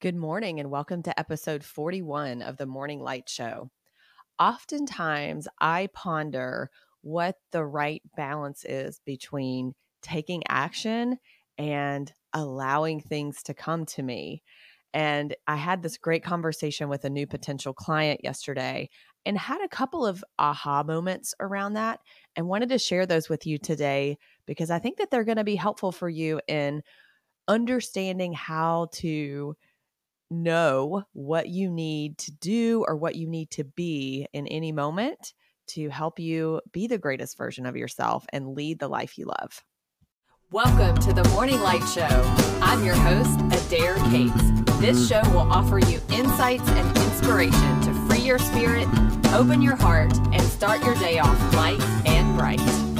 Good morning, and welcome to episode 41 of the Morning Light Show. Oftentimes, I ponder what the right balance is between taking action and allowing things to come to me. And I had this great conversation with a new potential client yesterday and had a couple of aha moments around that and wanted to share those with you today because I think that they're going to be helpful for you in understanding how to know what you need to do or what you need to be in any moment to help you be the greatest version of yourself and lead the life you love. Welcome to the Morning Light Show. I'm your host, Adair Cates. This show will offer you insights and inspiration to free your spirit, open your heart, and start your day off light and bright.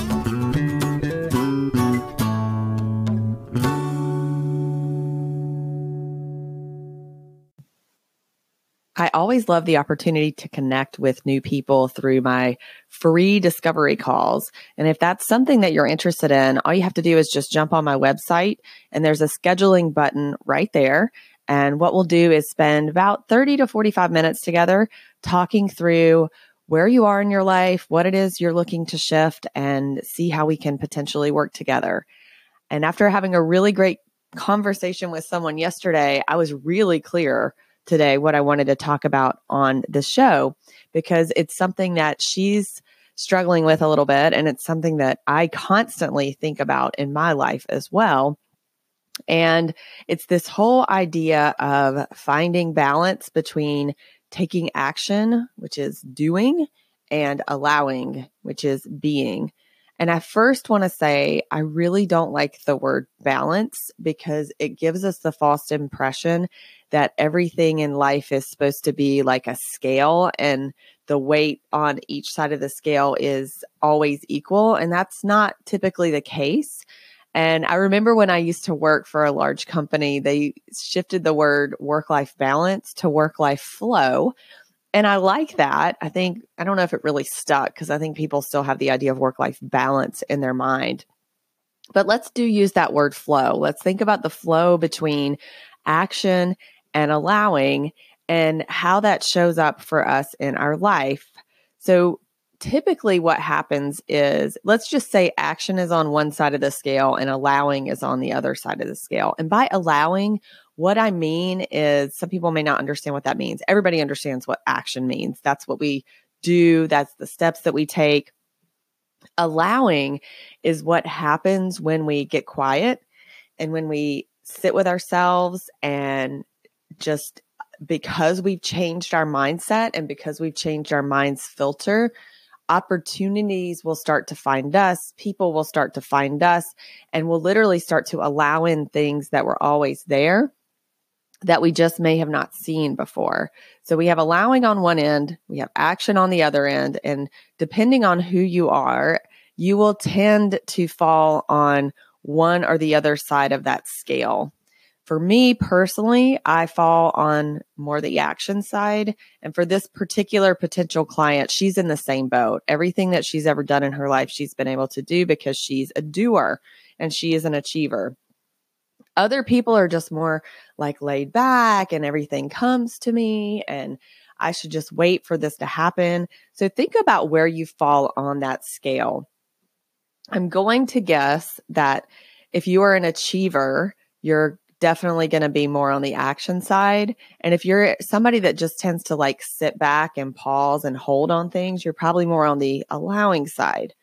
I always love the opportunity to connect with new people through my free discovery calls. And if that's something that you're interested in, all you have to do is just jump on my website and there's a scheduling button right there. And what we'll do is spend about 30 to 45 minutes together talking through where you are in your life, what it is you're looking to shift, and see how we can potentially work together. And after having a really great conversation with someone yesterday, I was really clear today what I wanted to talk about on the show because it's something that she's struggling with a little bit and it's something that I constantly think about in my life as well. And it's this whole idea of finding balance between taking action, which is doing, and allowing, which is being. And I first want to say, I really don't like the word balance because it gives us the false impression that everything in life is supposed to be like a scale and the weight on each side of the scale is always equal. And that's not typically the case. And I remember when I used to work for a large company, they shifted the word work life balance to work life flow. And I like that. I think, I don't know if it really stuck because I think people still have the idea of work life balance in their mind. But let's do use that word flow. Let's think about the flow between action and allowing and how that shows up for us in our life. So, typically, what happens is let's just say action is on one side of the scale and allowing is on the other side of the scale. And by allowing, what I mean is some people may not understand what that means. Everybody understands what action means. That's what we do, that's the steps that we take. Allowing is what happens when we get quiet and when we sit with ourselves and just because we've changed our mindset and because we've changed our mind's filter, opportunities will start to find us, people will start to find us, and we'll literally start to allow in things that were always there that we just may have not seen before. So we have allowing on one end, we have action on the other end, and depending on who you are, you will tend to fall on one or the other side of that scale. For me personally, I fall on more the action side. And for this particular potential client, she's in the same boat. Everything that she's ever done in her life, she's been able to do because she's a doer and she is an achiever. Other people are just more like laid back and everything comes to me and I should just wait for this to happen. So think about where you fall on that scale. I'm going to guess that if you are an achiever, you're definitely going to be more on the action side. And if you're somebody that just tends to like sit back and pause and hold on things, you're probably more on the allowing side.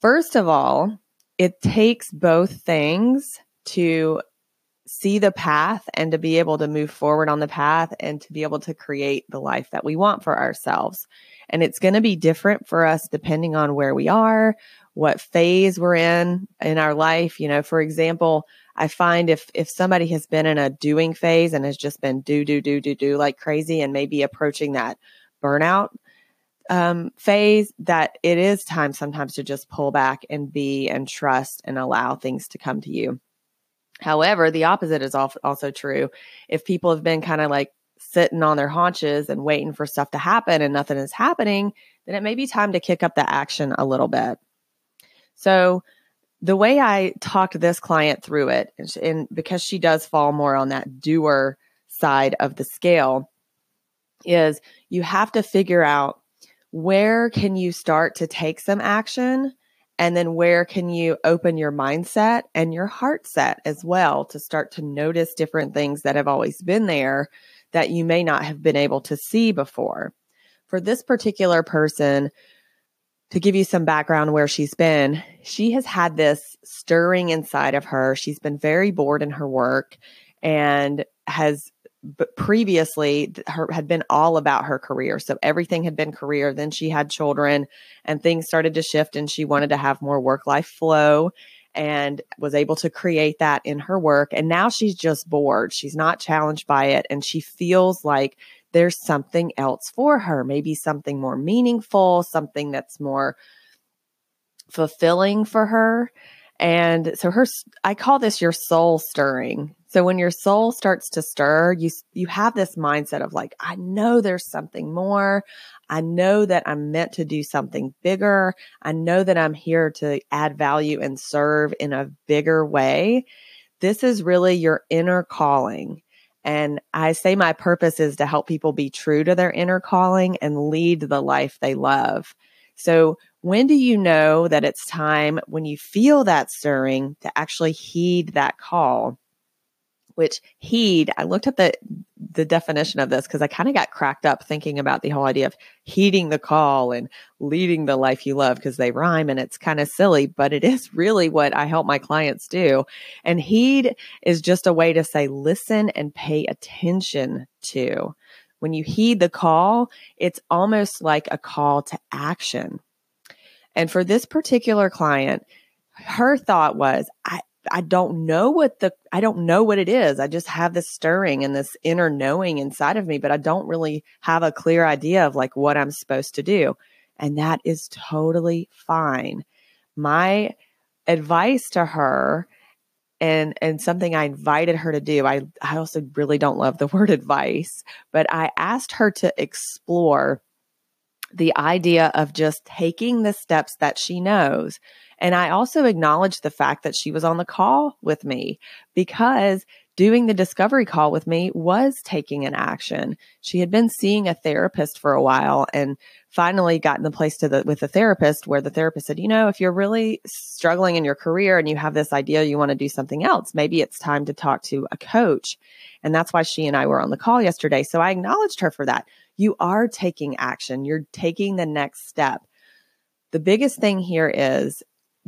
First of all, it takes both things to see the path and to be able to move forward on the path and to be able to create the life that we want for ourselves. And it's going to be different for us depending on where we are, what phase we're in in our life. You know, for example, I find if if somebody has been in a doing phase and has just been do do do do do like crazy and maybe approaching that burnout um, phase, that it is time sometimes to just pull back and be and trust and allow things to come to you. However, the opposite is also true. If people have been kind of like sitting on their haunches and waiting for stuff to happen and nothing is happening, then it may be time to kick up the action a little bit. So, the way I talked this client through it, and because she does fall more on that doer side of the scale is you have to figure out where can you start to take some action and then where can you open your mindset and your heart set as well to start to notice different things that have always been there that you may not have been able to see before. For this particular person, to give you some background where she's been, she has had this stirring inside of her. She's been very bored in her work and has but previously her had been all about her career. So everything had been career. Then she had children and things started to shift and she wanted to have more work life flow and was able to create that in her work. And now she's just bored. She's not challenged by it. And she feels like there's something else for her, maybe something more meaningful, something that's more fulfilling for her. And so her, I call this your soul stirring so when your soul starts to stir, you you have this mindset of like I know there's something more. I know that I'm meant to do something bigger. I know that I'm here to add value and serve in a bigger way. This is really your inner calling. And I say my purpose is to help people be true to their inner calling and lead the life they love. So when do you know that it's time when you feel that stirring to actually heed that call? Which heed, I looked at the the definition of this because I kind of got cracked up thinking about the whole idea of heeding the call and leading the life you love because they rhyme and it's kind of silly, but it is really what I help my clients do. And heed is just a way to say listen and pay attention to. When you heed the call, it's almost like a call to action. And for this particular client, her thought was, I, I don't know what the I don't know what it is. I just have this stirring and this inner knowing inside of me, but I don't really have a clear idea of like what I'm supposed to do. And that is totally fine. My advice to her and and something I invited her to do. I I also really don't love the word advice, but I asked her to explore the idea of just taking the steps that she knows and I also acknowledged the fact that she was on the call with me because doing the discovery call with me was taking an action. She had been seeing a therapist for a while and finally got in the place to the with the therapist where the therapist said, you know, if you're really struggling in your career and you have this idea you want to do something else, maybe it's time to talk to a coach. And that's why she and I were on the call yesterday. So I acknowledged her for that. You are taking action. You're taking the next step. The biggest thing here is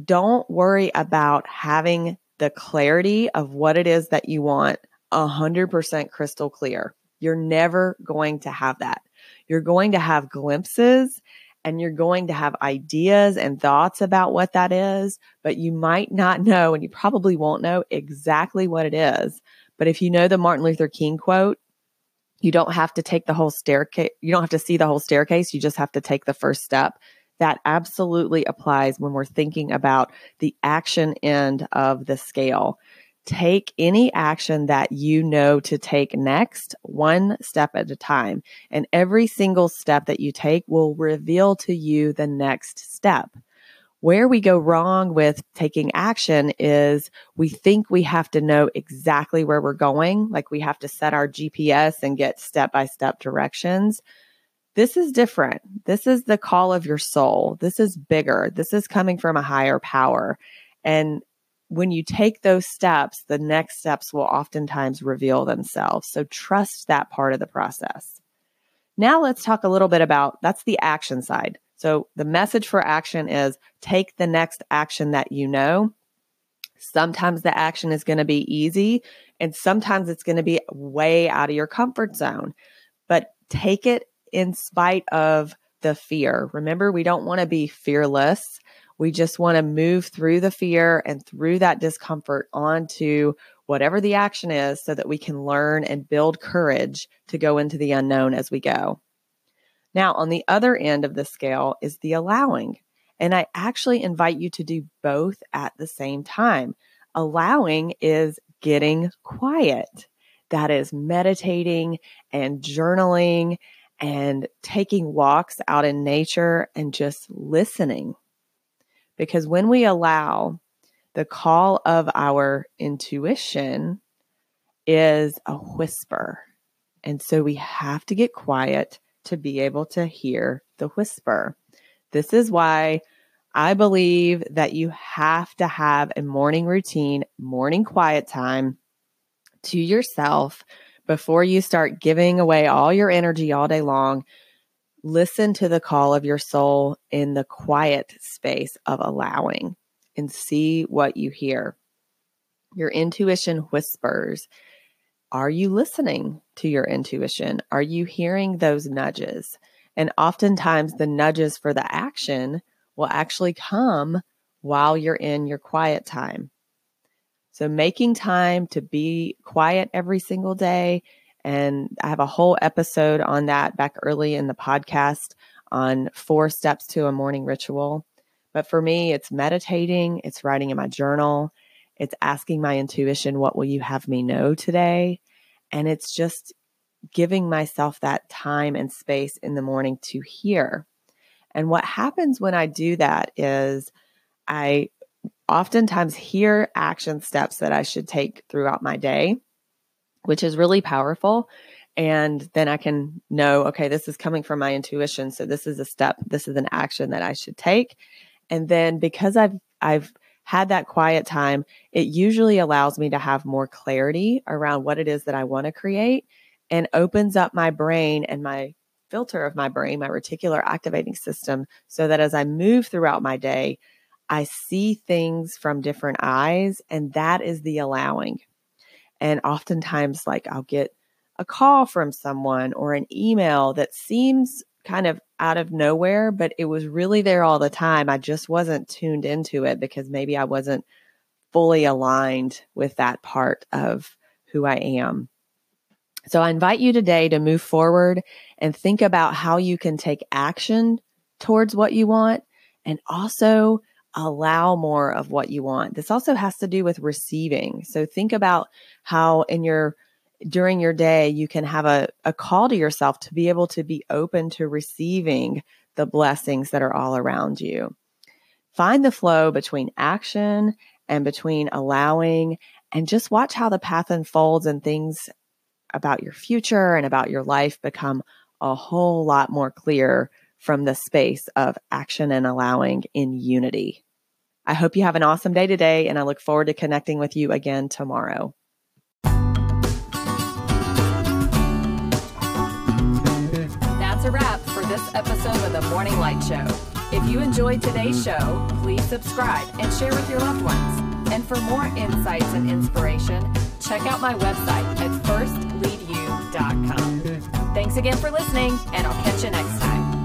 don't worry about having the clarity of what it is that you want 100% crystal clear. You're never going to have that. You're going to have glimpses and you're going to have ideas and thoughts about what that is, but you might not know and you probably won't know exactly what it is. But if you know the Martin Luther King quote, you don't have to take the whole staircase. You don't have to see the whole staircase. You just have to take the first step that absolutely applies when we're thinking about the action end of the scale. Take any action that you know to take next, one step at a time. And every single step that you take will reveal to you the next step. Where we go wrong with taking action is we think we have to know exactly where we're going, like we have to set our GPS and get step by step directions. This is different. This is the call of your soul. This is bigger. This is coming from a higher power. And when you take those steps, the next steps will oftentimes reveal themselves. So trust that part of the process. Now let's talk a little bit about that's the action side. So the message for action is take the next action that you know. Sometimes the action is going to be easy and sometimes it's going to be way out of your comfort zone, but take it in spite of the fear. Remember, we don't want to be fearless. We just want to move through the fear and through that discomfort onto whatever the action is so that we can learn and build courage to go into the unknown as we go. Now, on the other end of the scale is the allowing. And I actually invite you to do both at the same time. Allowing is getting quiet. That is meditating and journaling and taking walks out in nature and just listening. Because when we allow the call of our intuition is a whisper. And so we have to get quiet to be able to hear the whisper. This is why I believe that you have to have a morning routine, morning quiet time to yourself before you start giving away all your energy all day long. Listen to the call of your soul in the quiet space of allowing and see what you hear. Your intuition whispers. Are you listening to your intuition? Are you hearing those nudges? And oftentimes, the nudges for the action will actually come while you're in your quiet time. So, making time to be quiet every single day. And I have a whole episode on that back early in the podcast on four steps to a morning ritual. But for me, it's meditating, it's writing in my journal, it's asking my intuition, What will you have me know today? And it's just giving myself that time and space in the morning to hear. And what happens when I do that is I oftentimes hear action steps that I should take throughout my day, which is really powerful. And then I can know, okay, this is coming from my intuition. So this is a step, this is an action that I should take. And then because I've, I've had that quiet time, it usually allows me to have more clarity around what it is that I want to create and opens up my brain and my filter of my brain, my reticular activating system, so that as I move throughout my day, I see things from different eyes, and that is the allowing. And oftentimes, like I'll get a call from someone or an email that seems kind of out of nowhere, but it was really there all the time. I just wasn't tuned into it because maybe I wasn't fully aligned with that part of who I am. So I invite you today to move forward and think about how you can take action towards what you want and also allow more of what you want. This also has to do with receiving. So think about how in your during your day you can have a, a call to yourself to be able to be open to receiving the blessings that are all around you. Find the flow between action and between allowing and just watch how the path unfolds and things about your future and about your life become a whole lot more clear from the space of action and allowing in unity. I hope you have an awesome day today, and I look forward to connecting with you again tomorrow. That's a wrap for this episode of the Morning Light Show. If you enjoyed today's show, please subscribe and share with your loved ones. And for more insights and inspiration, check out my website at firstleadyou.com. Thanks again for listening, and I'll catch you next time.